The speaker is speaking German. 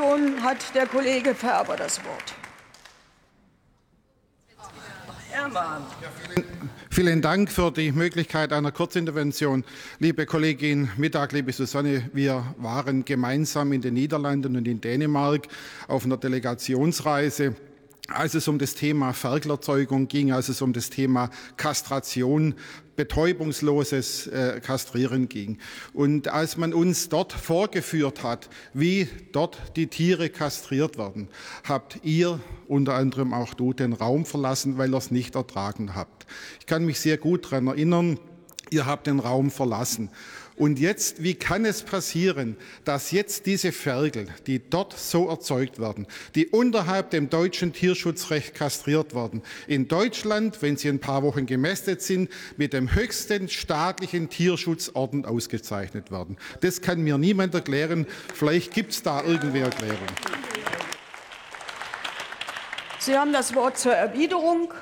Fraktion hat der Kollege Färber das Wort. Herrmann. Vielen Dank für die Möglichkeit einer Kurzintervention. Liebe Kollegin Mittag, liebe Susanne, wir waren gemeinsam in den Niederlanden und in Dänemark auf einer Delegationsreise als es um das Thema Ferkelerzeugung ging, als es um das Thema Kastration, betäubungsloses äh, Kastrieren ging. Und als man uns dort vorgeführt hat, wie dort die Tiere kastriert werden, habt ihr, unter anderem auch du, den Raum verlassen, weil ihr es nicht ertragen habt. Ich kann mich sehr gut daran erinnern, ihr habt den Raum verlassen. Und jetzt, wie kann es passieren, dass jetzt diese Ferkel, die dort so erzeugt werden, die unterhalb dem deutschen Tierschutzrecht kastriert werden, in Deutschland, wenn sie ein paar Wochen gemästet sind, mit dem höchsten staatlichen Tierschutzorden ausgezeichnet werden? Das kann mir niemand erklären. Vielleicht gibt es da irgendwie Erklärung. Sie haben das Wort zur Erwiderung.